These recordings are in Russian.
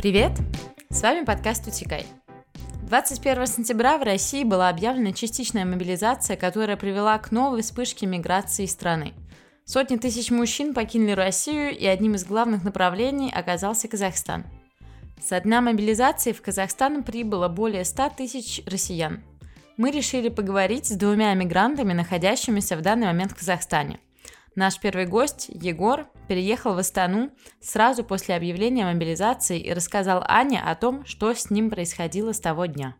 Привет! С вами подкаст «Утекай». 21 сентября в России была объявлена частичная мобилизация, которая привела к новой вспышке миграции страны. Сотни тысяч мужчин покинули Россию, и одним из главных направлений оказался Казахстан. Со дня мобилизации в Казахстан прибыло более 100 тысяч россиян. Мы решили поговорить с двумя мигрантами, находящимися в данный момент в Казахстане – Наш первый гость, Егор, переехал в Астану сразу после объявления мобилизации и рассказал Ане о том, что с ним происходило с того дня.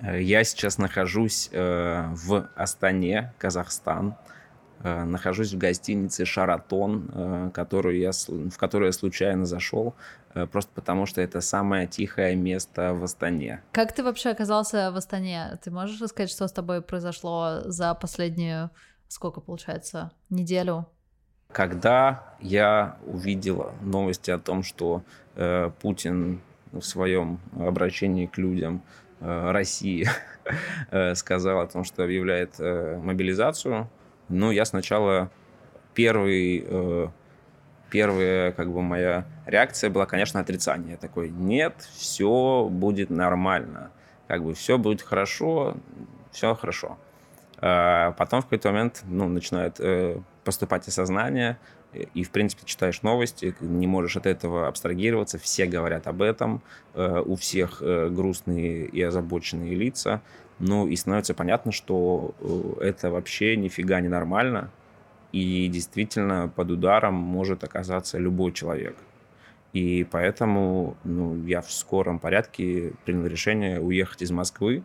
Э, я сейчас нахожусь э, в Астане, Казахстан. Э, нахожусь в гостинице «Шаратон», э, которую я, в которую я случайно зашел, э, просто потому что это самое тихое место в Астане. Как ты вообще оказался в Астане? Ты можешь рассказать, что с тобой произошло за последнюю сколько получается, неделю? Когда я увидела новости о том, что э, Путин в своем обращении к людям э, России э, сказал о том, что объявляет э, мобилизацию, ну, я сначала первый, э, первая как бы моя реакция была, конечно, отрицание. Я такой, нет, все будет нормально, как бы все будет хорошо, все хорошо. А потом в какой-то момент ну, начинает э, поступать осознание, и, в принципе, читаешь новости, не можешь от этого абстрагироваться, все говорят об этом, э, у всех э, грустные и озабоченные лица, ну, и становится понятно, что это вообще нифига не нормально, и действительно под ударом может оказаться любой человек. И поэтому ну, я в скором порядке принял решение уехать из Москвы,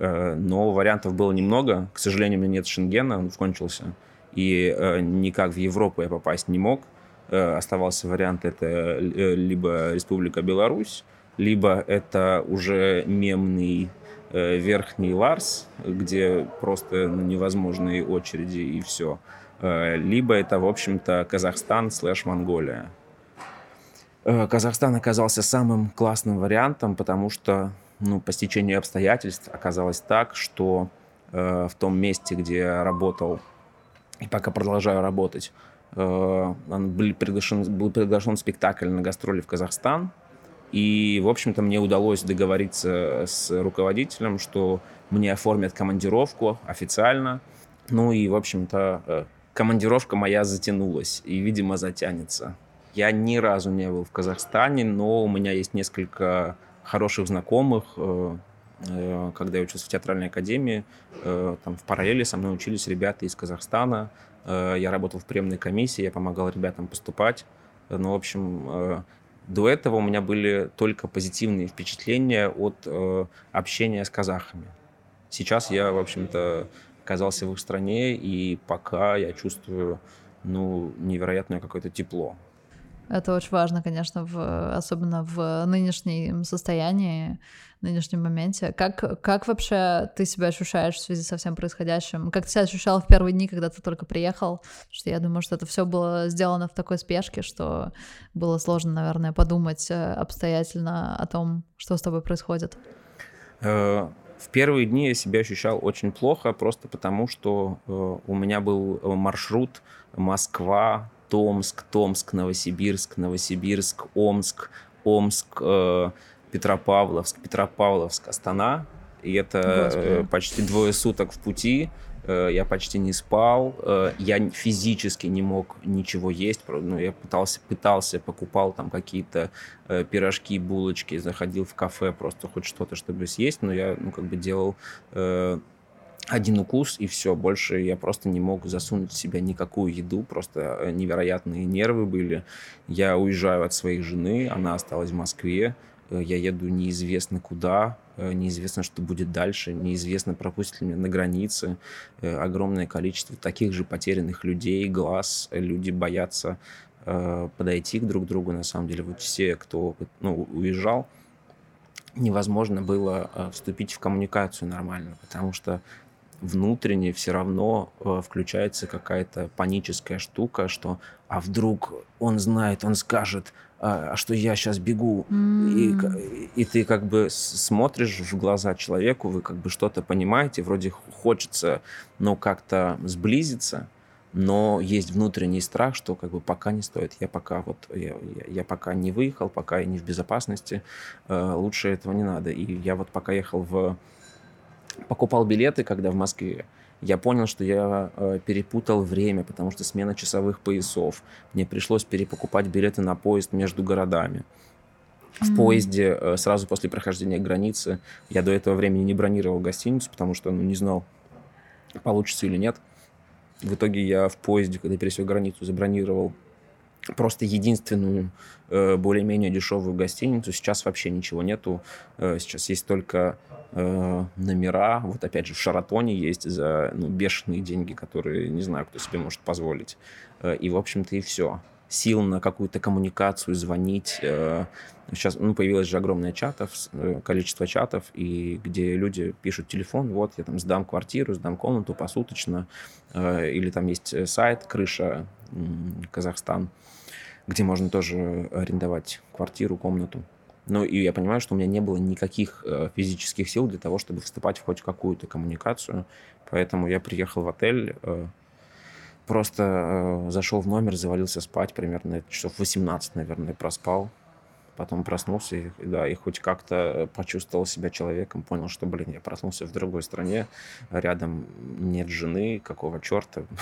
но вариантов было немного. К сожалению, у меня нет Шенгена, он кончился. И э, никак в Европу я попасть не мог. Э, оставался вариант это либо Республика Беларусь, либо это уже мемный Верхний Ларс, где просто невозможные очереди и все. Либо это, в общем-то, Казахстан слэш Монголия. Казахстан оказался самым классным вариантом, потому что ну, по стечению обстоятельств оказалось так, что э, в том месте, где работал, и пока продолжаю работать, э, был, приглашен, был приглашен спектакль на гастроли в Казахстан. И, в общем-то, мне удалось договориться с руководителем, что мне оформят командировку официально. Ну и, в общем-то, э, командировка моя затянулась и, видимо, затянется. Я ни разу не был в Казахстане, но у меня есть несколько хороших знакомых, э, э, когда я учился в театральной академии, э, там в параллели со мной учились ребята из Казахстана. Я работал в приемной комиссии, я помогал ребятам поступать. Ну, в общем, до этого у меня были только позитивные впечатления от общения с казахами. Сейчас я, в общем-то, оказался в их стране, и пока я чувствую ну, невероятное какое-то тепло. Это очень важно, конечно, в, особенно в нынешнем состоянии, нынешнем моменте. Как, как вообще ты себя ощущаешь в связи со всем происходящим? Как ты себя ощущал в первые дни, когда ты только приехал? Что я думаю, что это все было сделано в такой спешке, что было сложно, наверное, подумать э, обстоятельно о том, что с тобой происходит. Э, в первые дни я себя ощущал очень плохо, просто потому что э, у меня был маршрут Москва, Томск, Томск, Новосибирск, Новосибирск, Омск, Омск, э, Петропавловск, Петропавловск, Астана. И это э, почти двое суток в пути. Э, я почти не спал. Э, я физически не мог ничего есть. Ну, я пытался, пытался, покупал там какие-то пирожки, булочки, заходил в кафе просто хоть что-то, чтобы съесть. Но я, ну, как бы делал один укус и все, больше я просто не мог засунуть в себя никакую еду, просто э, невероятные нервы были. Я уезжаю от своей жены, она осталась в Москве, э, я еду неизвестно куда, э, неизвестно, что будет дальше, неизвестно, пропустят ли меня на границе. Огромное количество таких же потерянных людей, глаз, люди боятся подойти к друг другу, на самом деле. Вот все, кто ну, уезжал, невозможно было вступить в коммуникацию нормально, потому что внутренне все равно э, включается какая-то паническая штука, что а вдруг он знает, он скажет, а, а что я сейчас бегу, mm. и, и ты как бы смотришь в глаза человеку, вы как бы что-то понимаете, вроде хочется, но как-то сблизиться, но есть внутренний страх, что как бы пока не стоит. Я пока вот я, я, я пока не выехал, пока я не в безопасности, э, лучше этого не надо. И я вот пока ехал в покупал билеты, когда в Москве, я понял, что я э, перепутал время, потому что смена часовых поясов. Мне пришлось перепокупать билеты на поезд между городами. В mm-hmm. поезде э, сразу после прохождения границы я до этого времени не бронировал гостиницу, потому что ну, не знал, получится или нет. В итоге я в поезде, когда пересек границу, забронировал просто единственную э, более-менее дешевую гостиницу. Сейчас вообще ничего нету. Э, сейчас есть только э, номера. Вот опять же в Шаратоне есть за ну, бешеные деньги, которые не знаю, кто себе может позволить. Э, и, в общем-то, и все. Сил на какую-то коммуникацию, звонить. Э, сейчас ну, появилось же огромное чатов, э, количество чатов, и где люди пишут телефон, вот я там сдам квартиру, сдам комнату посуточно, э, или там есть э, сайт «Крыша Казахстан», где можно тоже арендовать квартиру, комнату. Ну, и я понимаю, что у меня не было никаких э, физических сил для того, чтобы вступать в хоть какую-то коммуникацию. Поэтому я приехал в отель, э, просто э, зашел в номер, завалился спать примерно часов 18, наверное, проспал. Потом проснулся, и, да, и хоть как-то почувствовал себя человеком, понял, что, блин, я проснулся в другой стране, рядом нет жены, какого черта.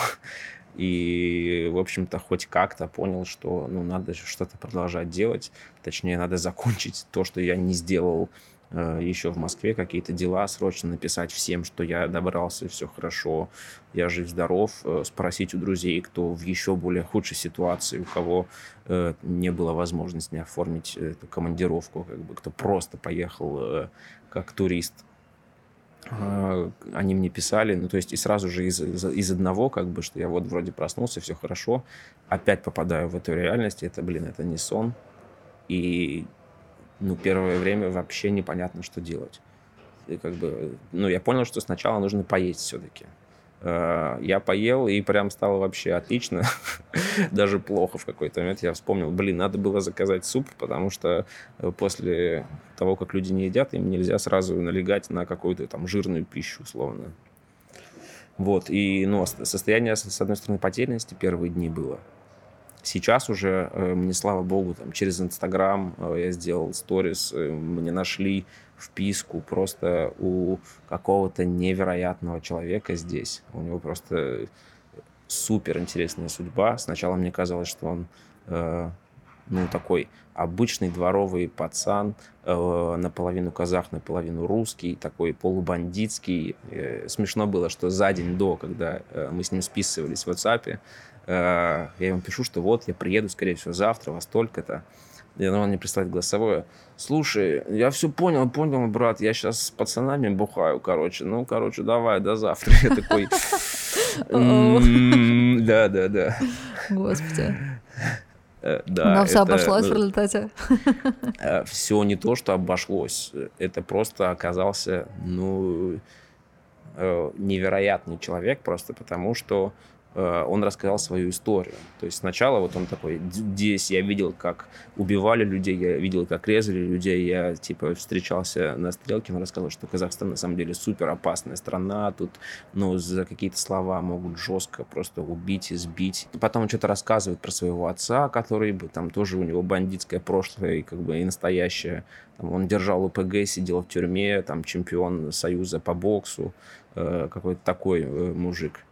И, в общем-то, хоть как-то понял, что ну, надо что-то продолжать делать. Точнее, надо закончить то, что я не сделал э, еще в Москве, какие-то дела, срочно написать всем, что я добрался, все хорошо, я жив-здоров, э, спросить у друзей, кто в еще более худшей ситуации, у кого э, не было возможности оформить эту командировку, как бы, кто просто поехал э, как турист. А, они мне писали, ну, то есть и сразу же из, из одного, как бы, что я вот вроде проснулся, все хорошо, опять попадаю в эту реальность, это, блин, это не сон, и, ну, первое время вообще непонятно, что делать. И как бы, ну, я понял, что сначала нужно поесть все-таки. Э, я поел, и прям стало вообще отлично. Даже плохо в какой-то момент. Я вспомнил, блин, надо было заказать суп, потому что э, после того, как люди не едят, им нельзя сразу налегать на какую-то там жирную пищу, условно. Вот, и, ну, состояние, с одной стороны, потерянности первые дни было. Сейчас уже, э, мне, слава богу, там, через Инстаграм я сделал сторис, мне нашли вписку просто у какого-то невероятного человека здесь. У него просто супер интересная судьба. Сначала мне казалось, что он э, ну такой обычный дворовый пацан, э, наполовину казах, наполовину русский, такой полубандитский. Э, смешно было, что за день до, когда э, мы с ним списывались в WhatsApp, э, я ему пишу, что вот я приеду, скорее всего, завтра во столько-то. И он мне прислать голосовое. Слушай, я все понял, понял, брат, я сейчас с пацанами бухаю, короче. Ну, короче, давай, до завтра. Я такой... Да, да, да. Господи. Э, да, Но все обошлось в результате. Э, все не то, что обошлось. Это просто оказался, ну, э, невероятный человек, просто потому что Э, он рассказал свою историю. То есть сначала вот он такой, здесь я видел, как убивали людей, я видел, как резали людей, я типа встречался на стрелке, он рассказал, что Казахстан на самом деле супер опасная страна, тут ну, за какие-то слова могут жестко просто убить и сбить. Потом он что-то рассказывает про своего отца, который там тоже у него бандитское прошлое и как бы и настоящее. Там, он держал УПГ, сидел в тюрьме, там чемпион Союза по боксу, э, какой-то такой э, мужик.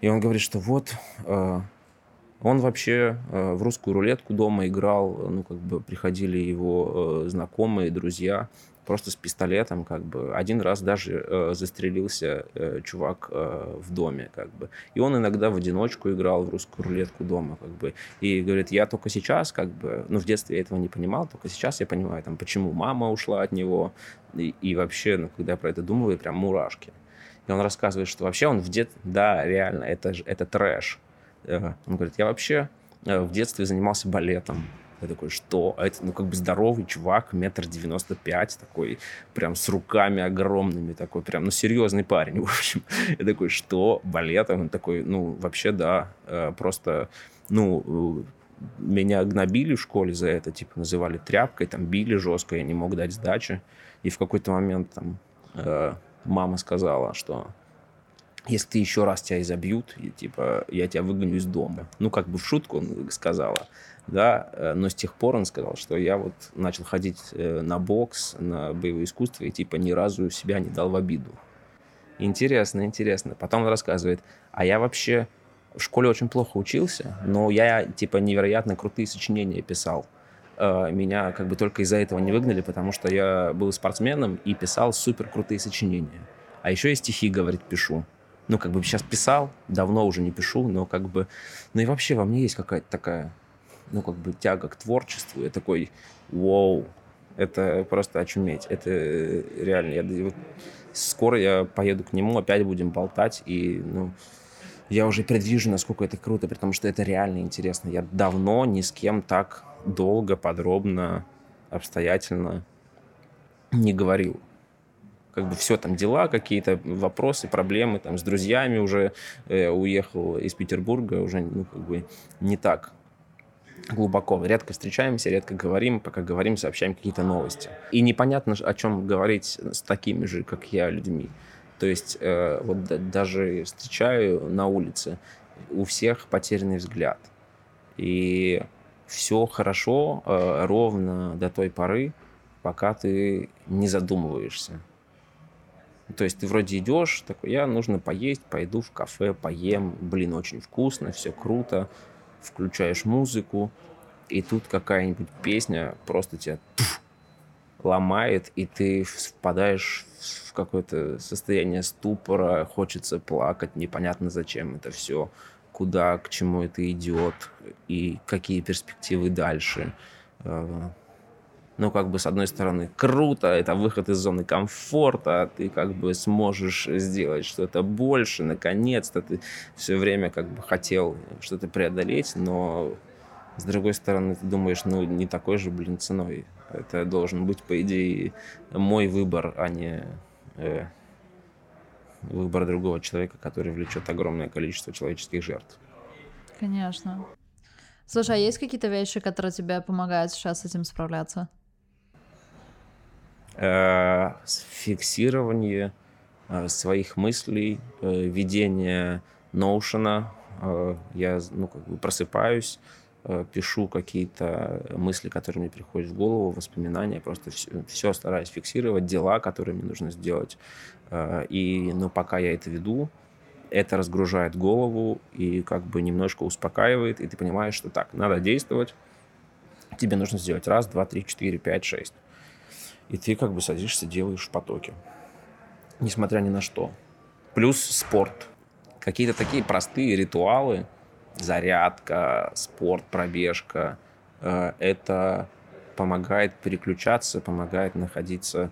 И он говорит, что вот э, он вообще э, в русскую рулетку дома играл, ну, как бы приходили его э, знакомые, друзья, просто с пистолетом, как бы. Один раз даже э, застрелился э, чувак э, в доме, как бы. И он иногда в одиночку играл в русскую рулетку дома, как бы. И говорит, я только сейчас, как бы, ну, в детстве я этого не понимал, только сейчас я понимаю, там, почему мама ушла от него. И, и вообще, ну, когда я про это думаю, прям мурашки. И он рассказывает, что вообще он в дет... Да, реально, это, это трэш. Э, он говорит, я вообще э, в детстве занимался балетом. Я такой, что? А это, ну, как бы здоровый чувак, метр девяносто пять, такой, прям с руками огромными, такой, прям, ну, серьезный парень, в общем. Я такой, что? Балетом? Он такой, ну, вообще, да, э, просто, ну, меня гнобили в школе за это, типа, называли тряпкой, там, били жестко, я не мог дать сдачи. И в какой-то момент, там, мама сказала, что если ты еще раз тебя изобьют, и, типа, я тебя выгоню из дома. Ну, как бы в шутку он сказала, да, э, но с тех пор он сказал, что я вот начал ходить э, на бокс, на боевое искусство, и, типа, ни разу себя не дал в обиду. Интересно, интересно. Потом он рассказывает, а я вообще в школе очень плохо учился, но я, типа, невероятно крутые сочинения писал. Э, меня как бы только из-за этого не выгнали, потому что я был спортсменом и писал супер крутые сочинения. А еще я стихи, говорит, пишу. Ну, как бы сейчас писал, давно уже не пишу, но как бы... Ну и вообще во мне есть какая-то такая, ну, как бы тяга к творчеству. Я такой, вау, это просто очуметь. Это реально. Я, вот, скоро я поеду к нему, опять будем болтать, и, ну, я уже предвижу, насколько это круто, потому что это реально интересно. Я давно ни с кем так долго, подробно, обстоятельно не говорил. Как бы все там дела, какие-то вопросы, проблемы там с друзьями уже э, уехал из Петербурга, уже ну, как бы не так глубоко. Редко встречаемся, редко говорим, пока говорим, сообщаем какие-то новости. И непонятно, о чем говорить с такими же, как я, людьми. То есть э, вот даже встречаю на улице, у всех потерянный взгляд. И все хорошо, э, ровно до той поры, пока ты не задумываешься. То есть ты вроде идешь, такой, я нужно поесть, пойду в кафе, поем, блин, очень вкусно, все круто, включаешь музыку, и тут какая-нибудь песня просто тебя туф, ломает, и ты впадаешь в какое-то состояние ступора, хочется плакать, непонятно зачем это все куда, к чему это идет и какие перспективы дальше. Э, ну, как бы, с одной стороны, круто, это выход из зоны комфорта, ты как бы сможешь сделать что-то больше, наконец-то ты все время как бы хотел что-то преодолеть, но с другой стороны, ты думаешь, ну, не такой же, блин, ценой. Это должен быть, по идее, мой выбор, а не э, выбор другого человека, который влечет огромное количество человеческих жертв. Конечно. Слушай, а есть какие-то вещи, которые тебе помогают сейчас с этим справляться? Э, фиксирование э, своих мыслей, э, ведение. Э, я ну, как бы просыпаюсь, пишу какие-то мысли, которые мне приходят в голову, воспоминания, просто все, все стараюсь фиксировать, дела, которые мне нужно сделать. Э, и, ну, пока я это веду, это разгружает голову и как бы немножко успокаивает, и ты понимаешь, что так, надо действовать, тебе нужно сделать раз, два, три, четыре, пять, шесть. И ты как бы садишься, делаешь в потоке, несмотря ни на что. Плюс спорт. Какие-то такие простые ритуалы, зарядка, спорт, пробежка, э, это помогает переключаться, помогает находиться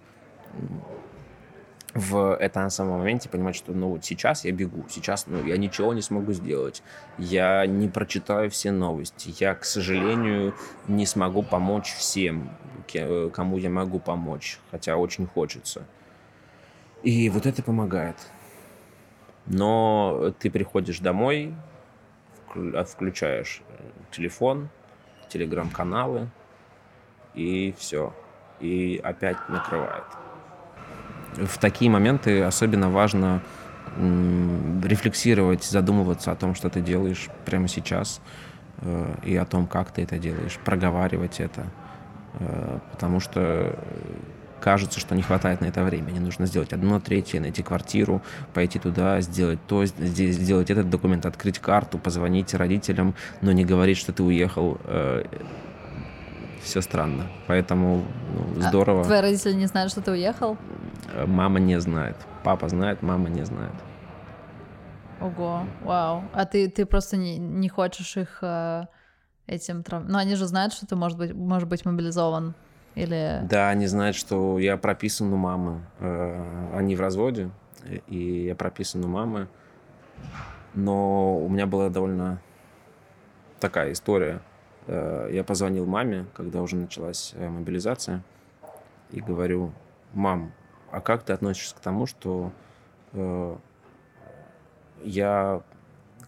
в этом самом моменте понимать, что ну вот сейчас я бегу, сейчас ну, я ничего не смогу сделать, я не прочитаю все новости, я, к сожалению, не смогу помочь всем, кому я могу помочь, хотя очень хочется. И вот это помогает. Но ты приходишь домой, включаешь э, телефон, телеграм-каналы, и все. И опять накрывает в такие моменты особенно важно рефлексировать, задумываться о том, что ты делаешь прямо сейчас, э, и о том, как ты это делаешь, проговаривать это, э, потому что кажется, что не хватает на это времени. Нужно сделать одно, третье, найти квартиру, пойти туда, сделать то, здесь сделать этот документ, открыть карту, позвонить родителям, но не говорить, что ты уехал. Э, Все странно. Поэтому ну, а здорово. А твои родители не знают, что ты уехал? Мама не знает. Папа знает, мама не знает. Ого, вау. А ты, ты просто не, не хочешь их э, этим трав... Ну, они же знают, что ты может быть, может быть мобилизован. Или... Да, они знают, что я прописан у мамы. Э, они в разводе, и я прописан у мамы. Но у меня была довольно такая история. Э, я позвонил маме, когда уже началась э, мобилизация, и говорю, мам, а как ты относишься к тому, что я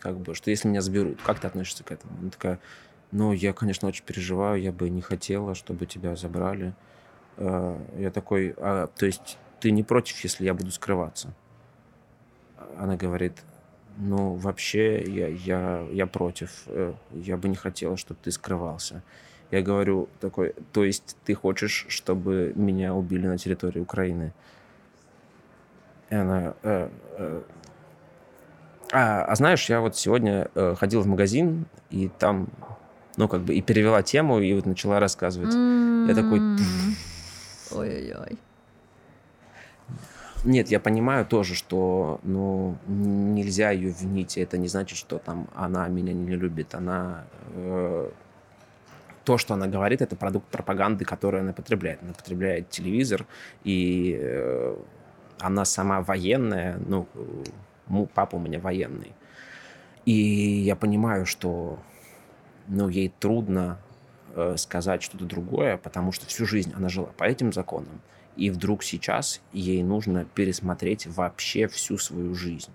как бы, что если меня заберут, как ты относишься к этому? Она такая, ну, я, конечно, очень переживаю, я бы не хотела, чтобы тебя забрали. Э, я такой, а, то есть ты не против, если я буду скрываться? она говорит, ну, вообще, я, я, я против. Э, я бы не хотела, чтобы ты скрывался. Я говорю такой, то есть ты хочешь, чтобы меня убили на территории Украины? И она, э, э, а, а знаешь, я вот сегодня э, ходил в магазин, и там, ну, как бы, и перевела тему, и вот начала рассказывать. Mm-hmm. Я такой... Ой-ой-ой. Нет, я понимаю тоже, что ну, нельзя ее винить. Это не значит, что там она меня не любит. Она э, то, что она говорит, это продукт пропаганды, которую она потребляет. Она потребляет телевизор, и э, она сама военная. Ну, папа у меня военный. И я понимаю, что ну, ей трудно э, сказать что-то другое, потому что всю жизнь она жила по этим законам. И вдруг сейчас ей нужно пересмотреть вообще всю свою жизнь.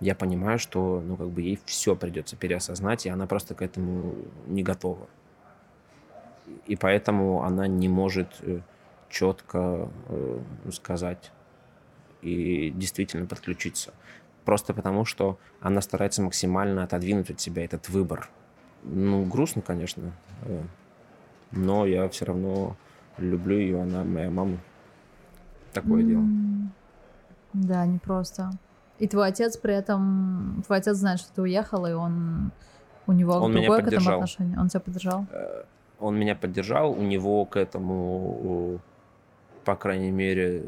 Я понимаю, что ну, как бы ей все придется переосознать, и она просто к этому не готова. И поэтому она не может э, четко э, сказать и действительно подключиться. Просто потому, что она старается максимально отодвинуть от себя этот выбор. Ну, грустно, конечно, э, но я все равно люблю ее, она моя мама такое дело. Да, не просто. И твой отец при этом, твой отец знает, что ты уехал, и он у него он другое меня к этому отношение. Он тебя поддержал? Э, он меня поддержал, у него к этому, по крайней мере,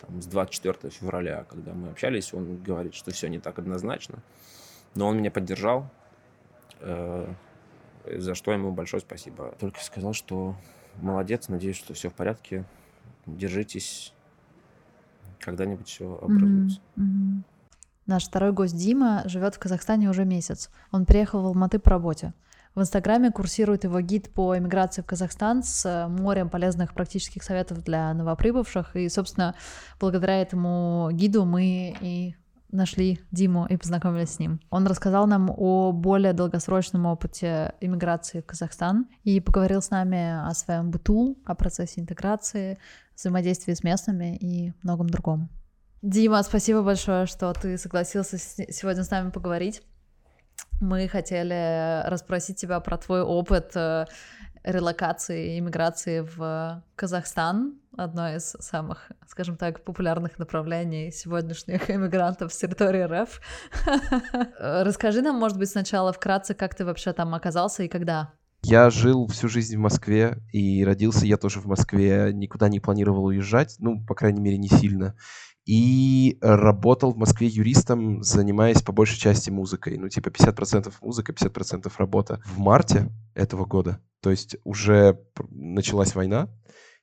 там, с 24 февраля, когда мы общались, он говорит, что все не так однозначно. Но он меня поддержал, э, за что ему большое спасибо. Только сказал, что молодец, надеюсь, что все в порядке. Держитесь когда-нибудь все образуется. Mm-hmm. Mm-hmm. Наш второй гость Дима живет в Казахстане уже месяц. Он приехал в Алматы по работе. В Инстаграме курсирует его гид по эмиграции в Казахстан с э, морем полезных практических советов для новоприбывших. И, собственно, благодаря этому гиду мы и нашли Диму и познакомились с ним. Он рассказал нам о более долгосрочном опыте иммиграции в Казахстан и поговорил с нами о своем быту, о процессе интеграции, взаимодействии с местными и многом другом. Дима, спасибо большое, что ты согласился сегодня с нами поговорить. Мы хотели расспросить тебя про твой опыт э, релокации и иммиграции в Казахстан, одно из самых, скажем так, популярных направлений сегодняшних иммигрантов с территории РФ. Расскажи нам, может быть, сначала вкратце, как ты вообще там оказался и когда? Я жил всю жизнь в Москве и родился я тоже в Москве, никуда не планировал уезжать, ну, по крайней мере, не сильно. И работал в Москве юристом, занимаясь по большей части музыкой. Ну, типа 50% музыка, 50% работа. В марте этого года, то есть уже началась война,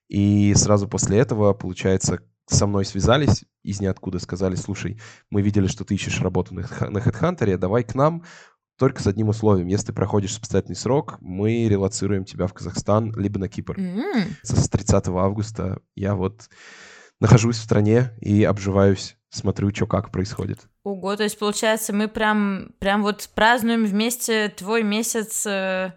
и сразу после этого, получается, со мной связались из ниоткуда, сказали, слушай, мы видели, что ты ищешь работу на HeadHunter, давай к нам, только с одним условием. Если ты проходишь испытательный срок, мы релацируем тебя в Казахстан, либо на Кипр. Mm-hmm. С 30 августа я вот нахожусь в стране и обживаюсь, смотрю, что как происходит. Ого, то есть, получается, мы прям, прям вот празднуем вместе твой месяц э,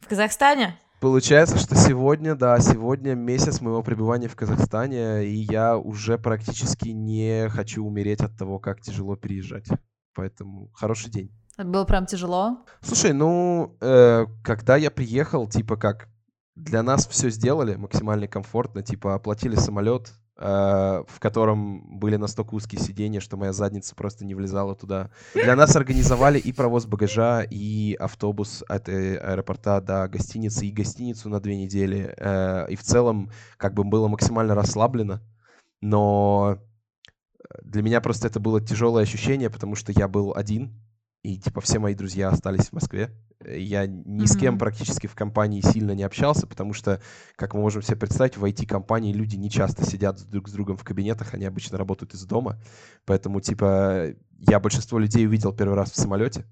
в Казахстане? Получается, что сегодня, да, сегодня месяц моего пребывания в Казахстане, и я уже практически не хочу умереть от того, как тяжело переезжать. Поэтому хороший день. Это было прям тяжело? Слушай, ну, э, когда я приехал, типа как для нас все сделали максимально комфортно, типа оплатили самолет, в котором были настолько узкие сиденья, что моя задница просто не влезала туда. Для нас организовали и провоз багажа, и автобус от э, аэропорта до гостиницы, и гостиницу на две недели. Э, и в целом как бы было максимально расслаблено, но для меня просто это было тяжелое ощущение, потому что я был один, и типа все мои друзья остались в Москве. Я ни mm-hmm. с кем практически в компании сильно не общался, потому что, как мы можем себе представить, в IT-компании люди не часто сидят друг с другом в кабинетах, они обычно работают из дома. Поэтому, типа, я большинство людей увидел первый раз в самолете.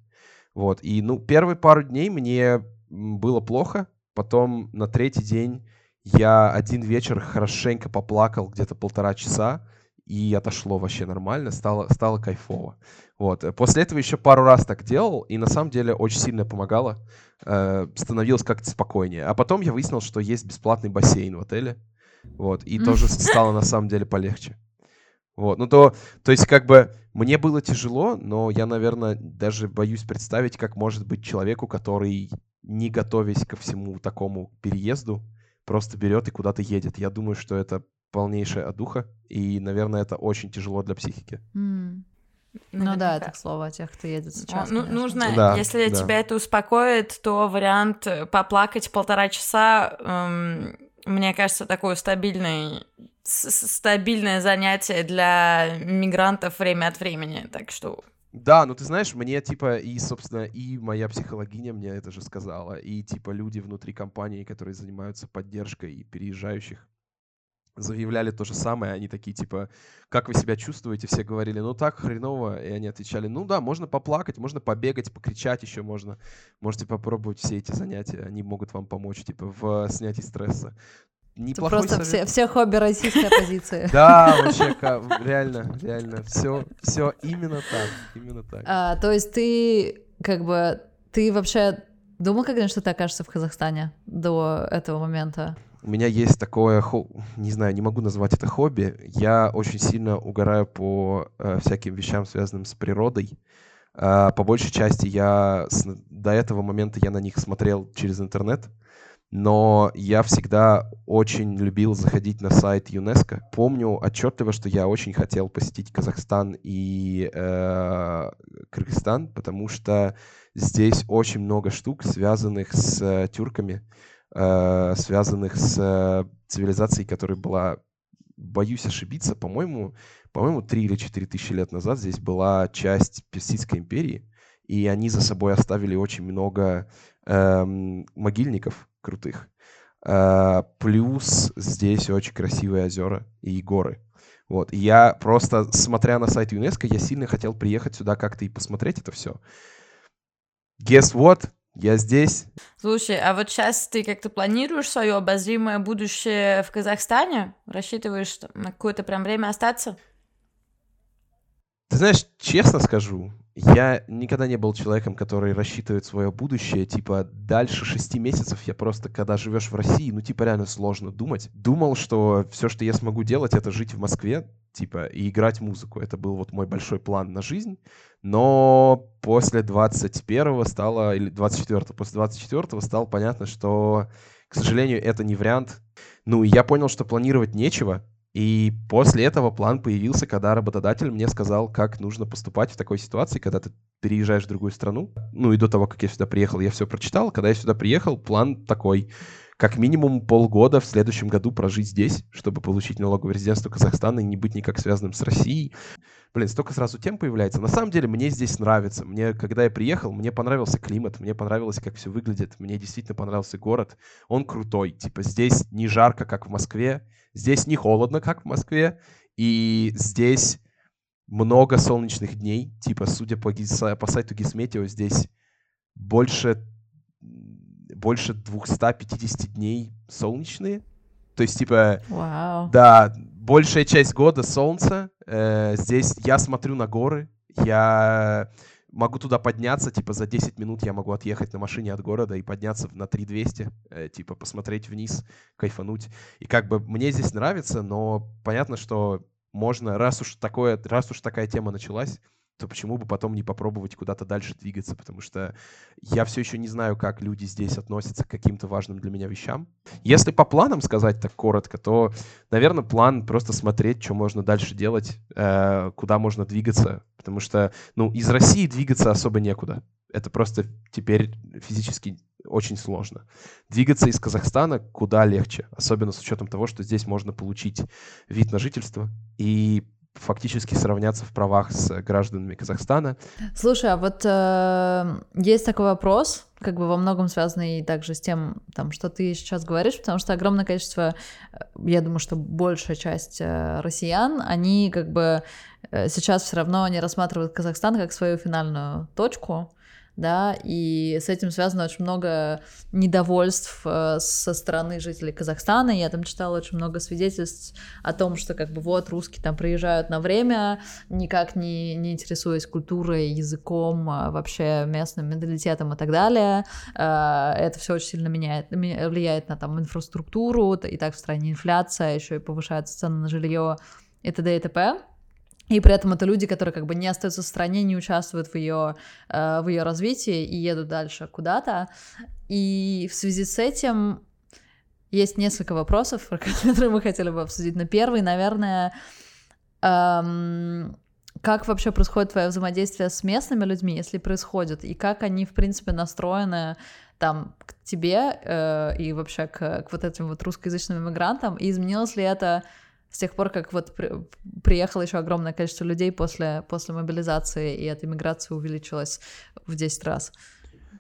Вот. И, ну, первые пару дней мне было плохо. Потом на третий день я один вечер хорошенько поплакал где-то полтора часа и отошло вообще нормально, стало, стало кайфово. Вот. После этого еще пару раз так делал, и на самом деле очень сильно помогало. Э, становилось как-то спокойнее. А потом я выяснил, что есть бесплатный бассейн в отеле. Вот. И тоже стало на самом деле полегче. Вот, ну то, то есть как бы мне было тяжело, но я, наверное, даже боюсь представить, как может быть человеку, который, не готовясь ко всему такому переезду, просто берет и куда-то едет. Я думаю, что это полнейшая одуха, и, наверное, это очень тяжело для психики. Mm. Ну да, это к слову о тех, кто едет сейчас. Ну, нужно, да, если да. тебя это успокоит, то вариант э, поплакать полтора часа, эм, мне кажется, такой стабильный стабильное занятие для мигрантов время от времени, так что... Да, ну ты знаешь, мне типа и, собственно, и моя психологиня мне это же сказала, и типа люди внутри компании, которые занимаются поддержкой переезжающих, заявляли то же самое, они такие, типа, как вы себя чувствуете? Все говорили, ну так, хреново, и они отвечали, ну да, можно поплакать, можно побегать, покричать еще можно, можете попробовать все эти занятия, они могут вам помочь, типа, в снятии стресса. Неплохой просто все, все хобби российской оппозиции. Да, вообще, реально, реально, все, все именно так, именно так. А, то есть ты, как бы, ты вообще думал когда что ты окажешься в Казахстане до этого момента? У меня есть такое, не знаю, не могу назвать это хобби. Я очень сильно угораю по э, всяким вещам, связанным с природой. Э, по большей части я с, до этого момента я на них смотрел через интернет но я всегда очень любил заходить на сайт ЮНЕСКО. Помню отчетливо, что я очень хотел посетить Казахстан и э, Кыргызстан, потому что здесь очень много штук, связанных с э, тюрками, связанных с э, цивилизацией, которая была, боюсь ошибиться, по-моему, по-моему, 3 или 4 тысячи лет назад здесь была часть Персидской империи, и они за собой оставили очень много эм, могильников крутых. Э, плюс здесь очень красивые озера и горы. Вот. я просто, смотря на сайт ЮНЕСКО, я сильно хотел приехать сюда как-то и посмотреть это все. Guess what? Я здесь. Слушай, а вот сейчас ты как-то планируешь свое обозримое будущее в Казахстане? Рассчитываешь на какое-то прям время остаться? Ты знаешь, честно скажу, я никогда не был человеком, который рассчитывает свое будущее. Типа, дальше шести месяцев я просто, когда живешь в России, ну, типа, реально сложно думать. Думал, что все, что я смогу делать, это жить в Москве, типа, и играть музыку. Это был вот мой большой план на жизнь. Но после 21-го стало, или 24-го, после 24-го стало понятно, что, к сожалению, это не вариант. Ну, и я понял, что планировать нечего, и после этого план появился, когда работодатель мне сказал, как нужно поступать в такой ситуации, когда ты переезжаешь в другую страну. Ну и до того, как я сюда приехал, я все прочитал. Когда я сюда приехал, план такой. Как минимум полгода в следующем году прожить здесь, чтобы получить налоговое резидентство Казахстана и не быть никак связанным с Россией. Блин, столько сразу тем появляется. На самом деле мне здесь нравится. Мне, когда я приехал, мне понравился климат, мне понравилось, как все выглядит. Мне действительно понравился город. Он крутой. Типа здесь не жарко, как в Москве Здесь не холодно, как в Москве, и здесь много солнечных дней. Типа, судя по, по сайту Гисметео, здесь больше, больше 250 дней солнечные. То есть, типа, wow. да, большая часть года солнца. Э, здесь я смотрю на горы, я могу туда подняться, типа за 10 минут я могу отъехать на машине от города и подняться на 3200, э, типа посмотреть вниз, кайфануть. И как бы мне здесь нравится, но понятно, что можно, раз уж, такое, раз уж такая тема началась, то почему бы потом не попробовать куда-то дальше двигаться, потому что я все еще не знаю, как люди здесь относятся к каким-то важным для меня вещам. Если по планам сказать так коротко, то, наверное, план просто смотреть, что можно дальше делать, э, куда можно двигаться, потому что, ну, из России двигаться особо некуда. Это просто теперь физически очень сложно. Двигаться из Казахстана куда легче, особенно с учетом того, что здесь можно получить вид на жительство и фактически сравняться в правах с гражданами Казахстана. Слушай, а вот э, есть такой вопрос, как бы во многом связанный также с тем, там, что ты сейчас говоришь, потому что огромное количество, э, я думаю, что большая часть э, россиян, они как бы э, сейчас все равно не рассматривают Казахстан как свою финальную точку, да, и с этим связано очень много недовольств э, со стороны жителей Казахстана. Я там читала очень много свидетельств о том, что как бы вот русские там приезжают на время, никак не, не интересуясь культурой, языком, а вообще местным менталитетом и так далее. Э, это все очень сильно меняет, влияет на там инфраструктуру, и так в стране инфляция, еще и повышается цены на жилье и т.д. и т.п. и при этом это люди, которые как бы не остаются в стране, не участвуют в ее, э, в ее развитии и едут дальше куда-то. И в связи с этим есть несколько вопросов, которые мы хотели бы обсудить. Но первый, наверное, эм, как вообще происходит твое взаимодействие с местными людьми, если происходит, и как они, в принципе, настроены там к тебе э, и вообще к, к вот этим вот русскоязычным иммигрантам, и изменилось ли это с тех пор, как вот при, приехало еще огромное количество людей после, после мобилизации, и эта миграция увеличилась в 10 раз?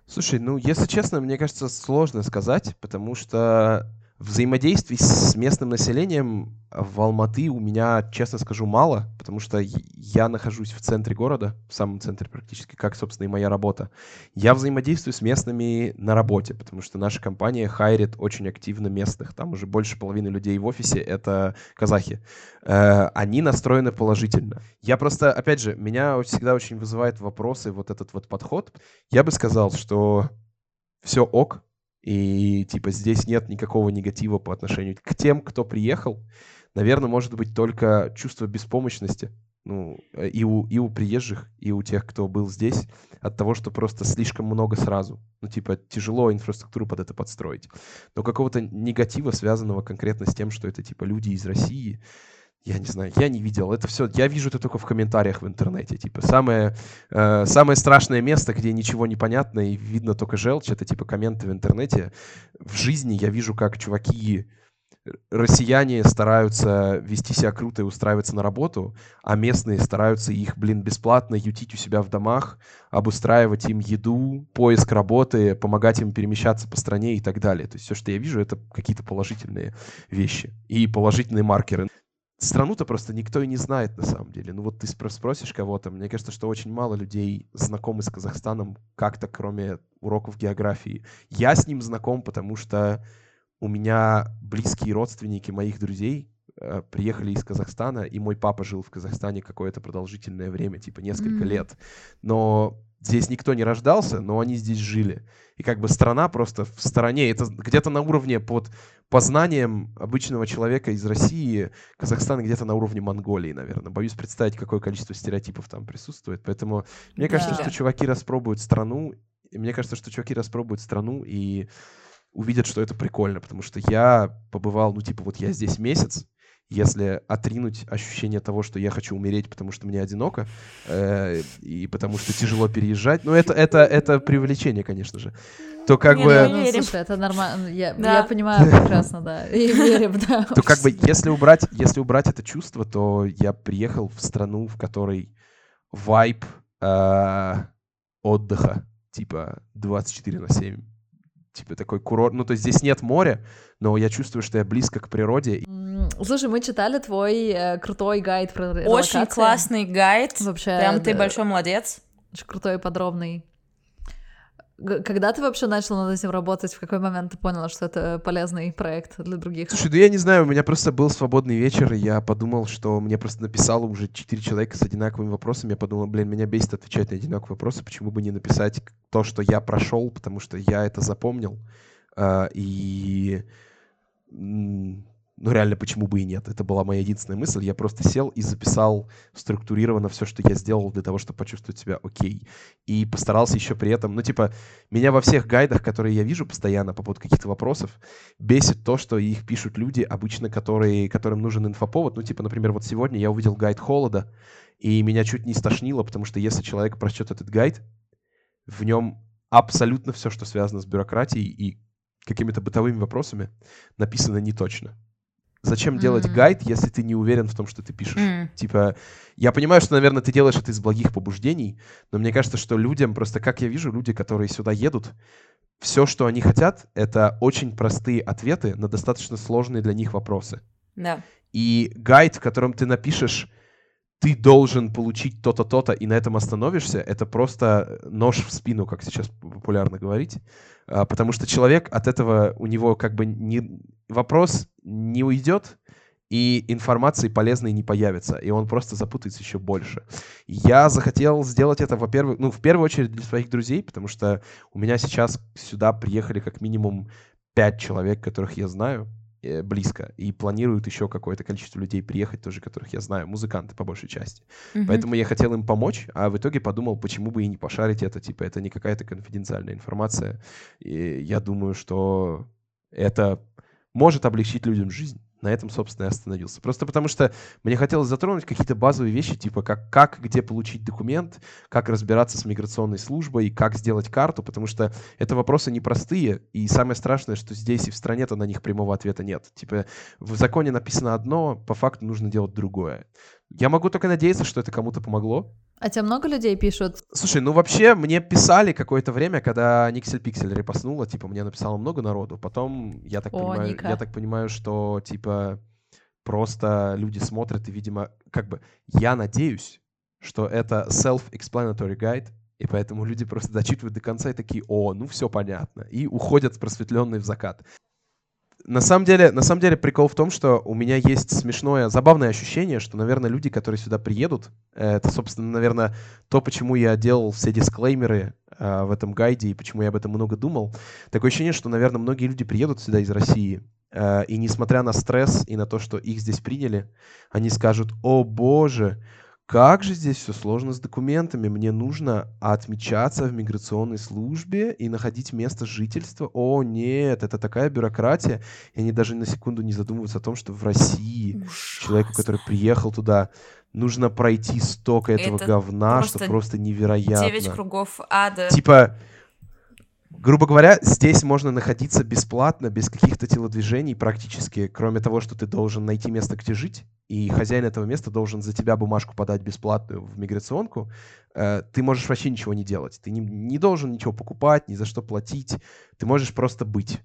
Слушай, ну, если честно, мне кажется, сложно сказать, потому что Взаимодействий с местным населением в Алматы у меня, честно скажу, мало, потому что я нахожусь в центре города, в самом центре практически, как, собственно, и моя работа. Я взаимодействую с местными на работе, потому что наша компания хайрит очень активно местных. Там уже больше половины людей в офисе — это казахи. Э, они настроены положительно. Я просто, опять же, меня всегда очень вызывает вопросы вот этот вот подход. Я бы сказал, что все ок, и типа здесь нет никакого негатива по отношению к тем, кто приехал. Наверное, может быть только чувство беспомощности. Ну, э, и у, и у приезжих, и у тех, кто был здесь, от того, что просто слишком много сразу. Ну, типа, тяжело инфраструктуру под это подстроить. Но какого-то негатива, связанного конкретно с тем, что это, типа, люди из России, я не знаю, я не видел. Это все, я вижу это только в комментариях в интернете. Типа самое, э, самое страшное место, где ничего не понятно и видно только желчь, это типа комменты в интернете. В жизни я вижу, как чуваки, россияне стараются вести себя круто и устраиваться на работу, а местные стараются их, блин, бесплатно ютить у себя в домах, обустраивать им еду, поиск работы, помогать им перемещаться по стране и так далее. То есть все, что я вижу, это какие-то положительные вещи и положительные маркеры страну-то просто никто и не знает на самом деле. Ну вот ты спросишь кого-то, мне кажется, что очень мало людей знакомы с Казахстаном как-то, кроме уроков географии. Я с ним знаком, потому что у меня близкие родственники моих друзей э, приехали из Казахстана, и мой папа жил в Казахстане какое-то продолжительное время, типа несколько mm-hmm. лет. Но здесь никто не рождался, но они здесь жили. И как бы страна просто в стороне. Это где-то на уровне под познанием обычного человека из России Казахстан где-то на уровне Монголии, наверное. Боюсь представить, какое количество стереотипов там присутствует. Поэтому мне да. кажется, что чуваки распробуют страну. И мне кажется, что чуваки распробуют страну и увидят, что это прикольно. Потому что я побывал, ну типа вот я здесь месяц, если отринуть ощущение того, что я хочу умереть, потому что мне одиноко, э, и потому что тяжело переезжать, ну, это, это, это привлечение, конечно же, то как не, бы... Ну, слушай, это нормально, я, да. я понимаю прекрасно, да, и верим, да. То как бы, если убрать, если убрать это чувство, то я приехал в страну, в которой вайб э, отдыха, типа 24 на 7, типа такой курорт, ну, то есть здесь нет моря, но я чувствую, что я близко к природе. Слушай, мы читали твой э, крутой гайд про Очень классный гайд. Вообще, Прям ты большой молодец. Очень крутой и подробный. Когда ты вообще начал над этим работать? В какой момент ты поняла, что это полезный проект для других? Слушай, да я не знаю, у меня просто был свободный вечер, и я подумал, что мне просто написало уже четыре человека с одинаковыми вопросами. Я подумал, блин, меня бесит отвечать на одинаковые вопросы, почему бы не написать то, что я прошел, потому что я это запомнил. А, и ну реально, почему бы и нет? Это была моя единственная мысль. Я просто сел и записал структурированно все, что я сделал для того, чтобы почувствовать себя окей. И постарался еще при этом, ну типа, меня во всех гайдах, которые я вижу постоянно по поводу каких-то вопросов, бесит то, что их пишут люди, обычно которые, которым нужен инфоповод. Ну типа, например, вот сегодня я увидел гайд холода, и меня чуть не стошнило, потому что если человек прочтет этот гайд, в нем абсолютно все, что связано с бюрократией и какими-то бытовыми вопросами, написано не точно. Зачем mm-hmm. делать гайд, если ты не уверен в том, что ты пишешь? Mm. Типа, я понимаю, что, наверное, ты делаешь это из благих побуждений, но мне кажется, что людям, просто как я вижу, люди, которые сюда едут, все, что они хотят, это очень простые ответы на достаточно сложные для них вопросы. Да. И гайд, в котором ты напишешь, ты должен получить то-то, то-то, и на этом остановишься, это просто нож в спину, как сейчас популярно говорить. А, потому что человек от этого, у него как бы не, вопрос не уйдет, и информации полезной не появится, и он просто запутается еще больше. Я захотел сделать это, во-первых, ну, в первую очередь для своих друзей, потому что у меня сейчас сюда приехали как минимум пять человек, которых я знаю, близко, и планируют еще какое-то количество людей приехать тоже, которых я знаю, музыканты по большей части. Мгм. Поэтому я хотел им помочь, а в итоге подумал, почему бы и не пошарить это, типа, это не какая-то конфиденциальная информация. И я думаю, что это может облегчить людям жизнь. На этом, собственно, и остановился. Просто потому что мне хотелось затронуть какие-то базовые вещи, типа как, как где получить документ, как разбираться с миграционной службой, как сделать карту, потому что это вопросы непростые, и самое страшное, что здесь и в стране-то на них прямого ответа нет. Типа в законе написано одно, по факту нужно делать другое. Я могу только надеяться, что это кому-то помогло, А тебе много людей пишут? Слушай, ну вообще мне писали какое-то время, когда Никсель Пиксель репостнула, типа мне написало много народу. Потом я так О, понимаю, Ника. я так понимаю, что типа просто люди смотрят и, видимо, как бы я надеюсь, что это self-explanatory guide, и поэтому люди просто дочитывают до конца и такие, о, ну все понятно, и уходят просветленные в закат. На самом деле, на самом деле прикол в том, что у меня есть смешное, забавное ощущение, что, наверное, люди, которые сюда приедут, э, это, собственно, наверное, то, почему я делал все дисклеймеры э, в этом гайде и почему я об этом много думал. Такое ощущение, что, наверное, многие люди приедут сюда из России, э, и несмотря на стресс и на то, что их здесь приняли, они скажут, о боже, как же здесь все сложно с документами. Мне нужно отмечаться в миграционной службе и находить место жительства. О, нет, это такая бюрократия. И они даже на секунду не задумываются о том, что в России человеку, который приехал туда, нужно пройти столько этого Это говна, что просто просто невероятно. Девять кругов ада. Типа, грубо говоря, здесь можно находиться бесплатно, без каких-то телодвижений практически, кроме того, что ты должен найти место, где жить, и хозяин этого места должен за тебя бумажку подать бесплатную в миграционку. Э, Ты можешь вообще ничего не делать. Ты не, не должен ничего покупать, ни за что платить. Ты можешь просто быть.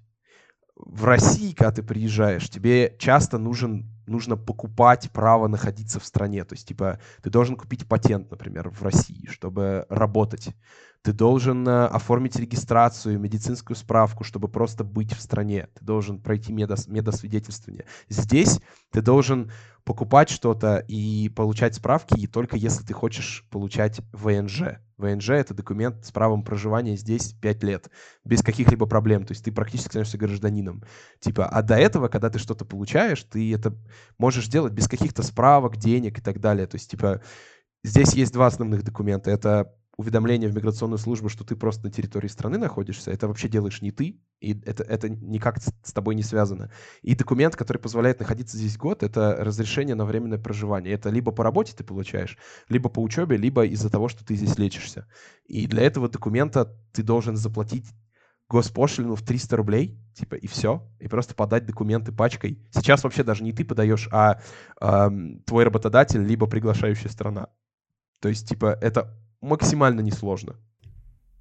В России, когда ты приезжаешь, тебе часто нужен, нужно покупать право находиться в стране. То есть, типа, ты должен купить патент, например, в России, чтобы работать. Ты должен э, оформить регистрацию, медицинскую справку, чтобы просто быть в стране. Ты должен пройти медос- медосвидетельствование. Здесь ты должен покупать что-то и получать справки, и только если ты хочешь получать ВНЖ. ВНЖ — это документ с правом проживания здесь 5 лет, без каких-либо проблем. То есть ты практически становишься гражданином. Типа, а до этого, когда ты что-то получаешь, ты это можешь делать без каких-то справок, денег и так далее. То есть, типа, здесь есть два основных документа. Это уведомление в миграционную службу, что ты просто на территории страны находишься, это вообще делаешь не ты, и это, это никак с, тобой не связано. И документ, который позволяет находиться здесь год, это разрешение на временное проживание. Это либо по работе ты получаешь, либо по учебе, либо из-за того, что ты здесь лечишься. И для этого документа ты должен заплатить госпошлину в 300 рублей, типа, и все, и просто подать документы пачкой. Сейчас вообще даже не ты подаешь, а эм, твой работодатель, либо приглашающая страна. То есть, типа, это максимально несложно.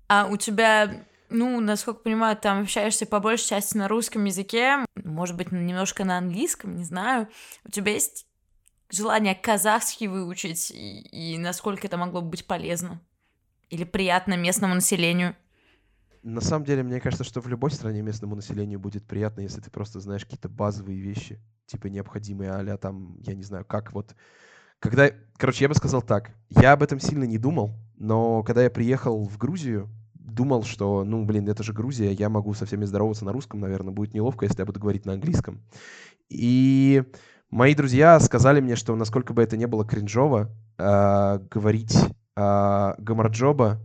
А у тебя, ну, насколько понимаю, там общаешься по большей части на русском языке, может быть, немножко на английском, не знаю. У тебя есть желание казахский выучить, и, и насколько это могло бы быть полезно? Или приятно местному населению? На самом деле, мне кажется, что в любой стране местному населению будет приятно, если ты просто знаешь какие-то базовые вещи, типа необходимые, а там, я не знаю, как вот... Когда, короче, я бы сказал так, я об этом сильно не думал, но когда я приехал в Грузию, думал, что, ну, блин, это же Грузия, я могу со всеми здороваться на русском, наверное, будет неловко, если я буду говорить на английском. И мои друзья сказали мне, что насколько бы это не было кринжово, э, говорить э, гамарджоба,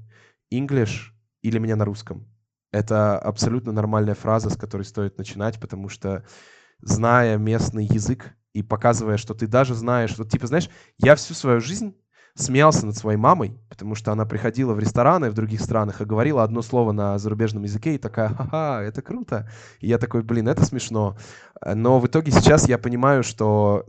English или меня на русском. Это абсолютно нормальная фраза, с которой стоит начинать, потому что зная местный язык и показывая, что ты даже знаешь, вот типа, знаешь, я всю свою жизнь смеялся над своей мамой, потому что она приходила в рестораны в других странах и говорила одно слово на зарубежном языке и такая, ха-ха, это круто. И я такой, блин, это смешно. Но в итоге сейчас я понимаю, что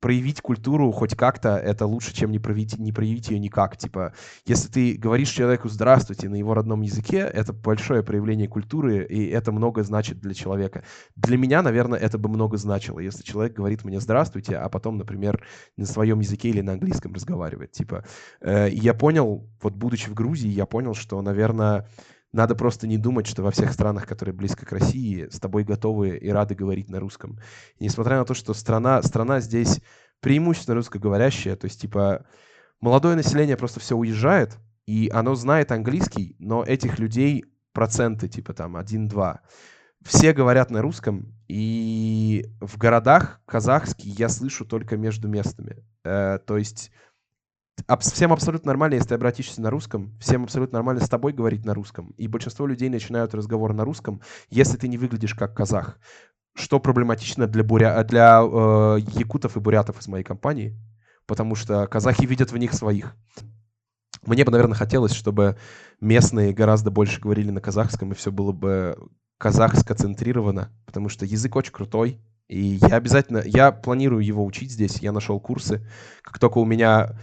проявить культуру хоть как-то, это лучше, чем не проявить, не проявить ее никак. Типа, если ты говоришь человеку «здравствуйте» на его родном языке, это большое проявление культуры, и это много значит для человека. Для меня, наверное, это бы много значило, если человек говорит мне «здравствуйте», а потом, например, на своем языке или на английском разговаривает. Типа, э, я понял, вот будучи в Грузии, я понял, что, наверное, надо просто не думать, что во всех странах, которые близко к России, с тобой готовы и рады говорить на русском. И несмотря на то, что страна, страна здесь преимущественно русскоговорящая, то есть, типа, молодое население просто все уезжает, и оно знает английский, но этих людей проценты, типа, там, 1-2. все говорят на русском, и в городах казахский я слышу только между местными. Э, то есть всем абсолютно нормально, если ты обратишься на русском, всем абсолютно нормально с тобой говорить на русском. И большинство людей начинают разговор на русском, если ты не выглядишь как казах. Что проблематично для, буря... для э, якутов и бурятов из моей компании, потому что казахи видят в них своих. Мне бы, наверное, хотелось, чтобы местные гораздо больше говорили на казахском, и все было бы казахско-центрировано, потому что язык очень крутой, и я обязательно, я планирую его учить здесь, я нашел курсы. Как только у меня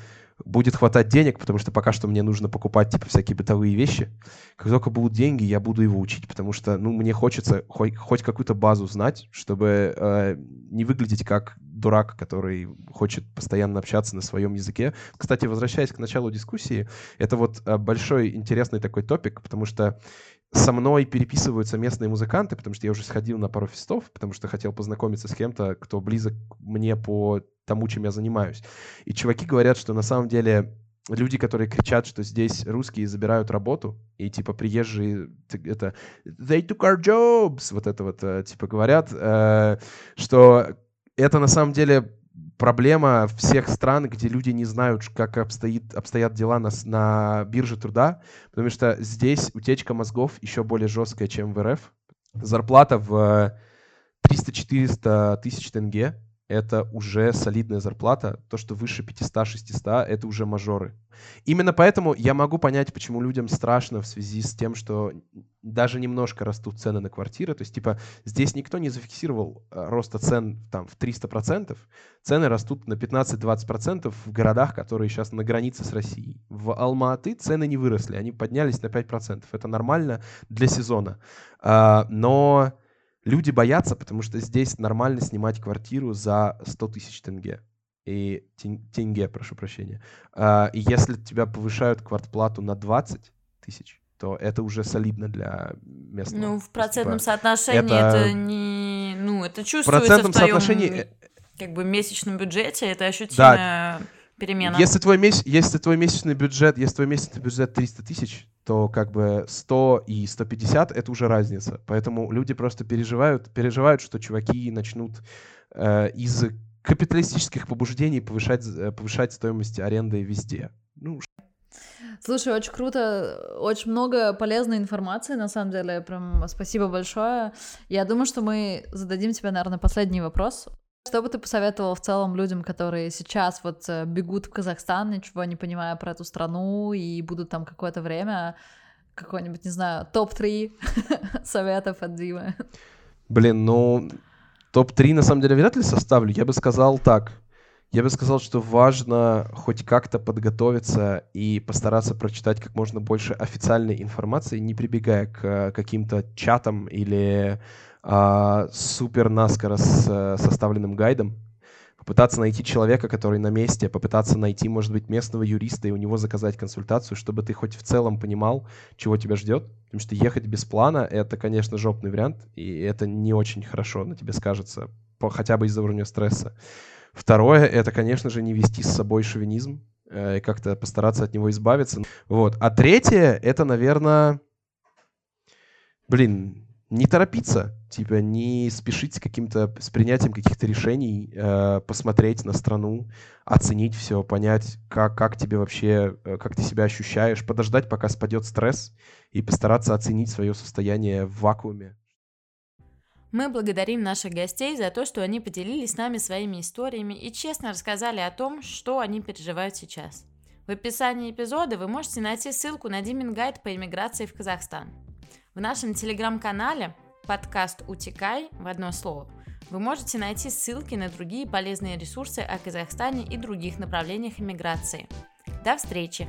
будет хватать денег, потому что пока что мне нужно покупать типа всякие бытовые вещи. Как только будут деньги, я буду его учить, потому что ну мне хочется хоть, хоть какую-то базу знать, чтобы э, не выглядеть как дурак, который хочет постоянно общаться на своем языке. Кстати, возвращаясь к началу дискуссии, это вот э, большой интересный такой топик, потому что со мной переписываются местные музыканты, потому что я уже сходил на пару фестов, потому что хотел познакомиться с кем-то, кто близок мне по тому, чем я занимаюсь. И чуваки говорят, что на самом деле люди, которые кричат, что здесь русские забирают работу, и типа приезжие, это they took our jobs, вот это вот, э, типа говорят, э, что это на самом деле проблема всех стран, где люди не знают, как обстоит, обстоят дела на, на бирже труда, потому что здесь утечка мозгов еще более жесткая, чем в РФ. Зарплата в 300-400 тысяч тенге это уже солидная зарплата. То, что выше 500-600, это уже мажоры. Именно поэтому я могу понять, почему людям страшно в связи с тем, что даже немножко растут цены на квартиры. То есть, типа, здесь никто не зафиксировал э, роста цен там в 300%. Цены растут на 15-20% в городах, которые сейчас на границе с Россией. В Алма-Аты цены не выросли, они поднялись на 5%. Это нормально для сезона. А, но люди боятся, потому что здесь нормально снимать квартиру за 100 тысяч тенге. И тенге, прошу прощения. А, и если тебя повышают квартплату на 20 тысяч, то это уже солидно для местного. Ну, в процентном типа, соотношении это... это не... Ну, это чувствуется в, в твоем, соотношении... Э, как бы, месячном бюджете, это ощутимая да. перемена. Если твой, месяц... если твой месячный бюджет, если твой месячный бюджет 300 тысяч, то как бы 100 и 150 — это уже разница. Поэтому люди просто переживают, переживают что чуваки начнут э, из капиталистических побуждений повышать, э, повышать стоимость аренды везде. Ну, Слушай, очень круто, очень много полезной информации, на самом деле, прям спасибо большое. Я думаю, что мы зададим тебе, наверное, последний вопрос. Что бы ты посоветовал в целом людям, которые сейчас вот э, бегут в Казахстан, ничего не понимая про эту страну, и будут там какое-то время, какой-нибудь, не знаю, топ-3 советов от Димы? Блин, ну, топ-3 на самом деле вряд ли составлю. Я бы сказал так. Я бы сказал, что важно хоть как-то подготовиться и постараться прочитать как можно больше официальной информации, не прибегая к э, каким-то чатам или а, супер наскоро с, э, составленным гайдом. Попытаться найти человека, который на месте, попытаться найти, может быть, местного юриста и у него заказать консультацию, чтобы ты хоть в целом понимал, чего тебя ждет. Потому что ехать без плана — это, конечно, жопный вариант, и это не очень хорошо на тебе скажется, по, хотя бы из-за уровня стресса. Второе — это, конечно же, не вести с собой шовинизм э, и как-то постараться от него избавиться. Вот. А третье — это, наверное, блин, не торопиться, типа не спешить с каким-то, с принятием каких-то решений, э, посмотреть на страну, оценить все, понять, как, как тебе вообще, э, как ты себя ощущаешь, подождать, пока спадет стресс и постараться оценить свое состояние в вакууме. Мы благодарим наших гостей за то, что они поделились с нами своими историями и честно рассказали о том, что они переживают сейчас. В описании эпизода вы можете найти ссылку на Димин гайд по иммиграции в Казахстан. В нашем телеграм-канале подкаст «Утекай» в одно слово вы можете найти ссылки на другие полезные ресурсы о Казахстане и других направлениях иммиграции. До встречи!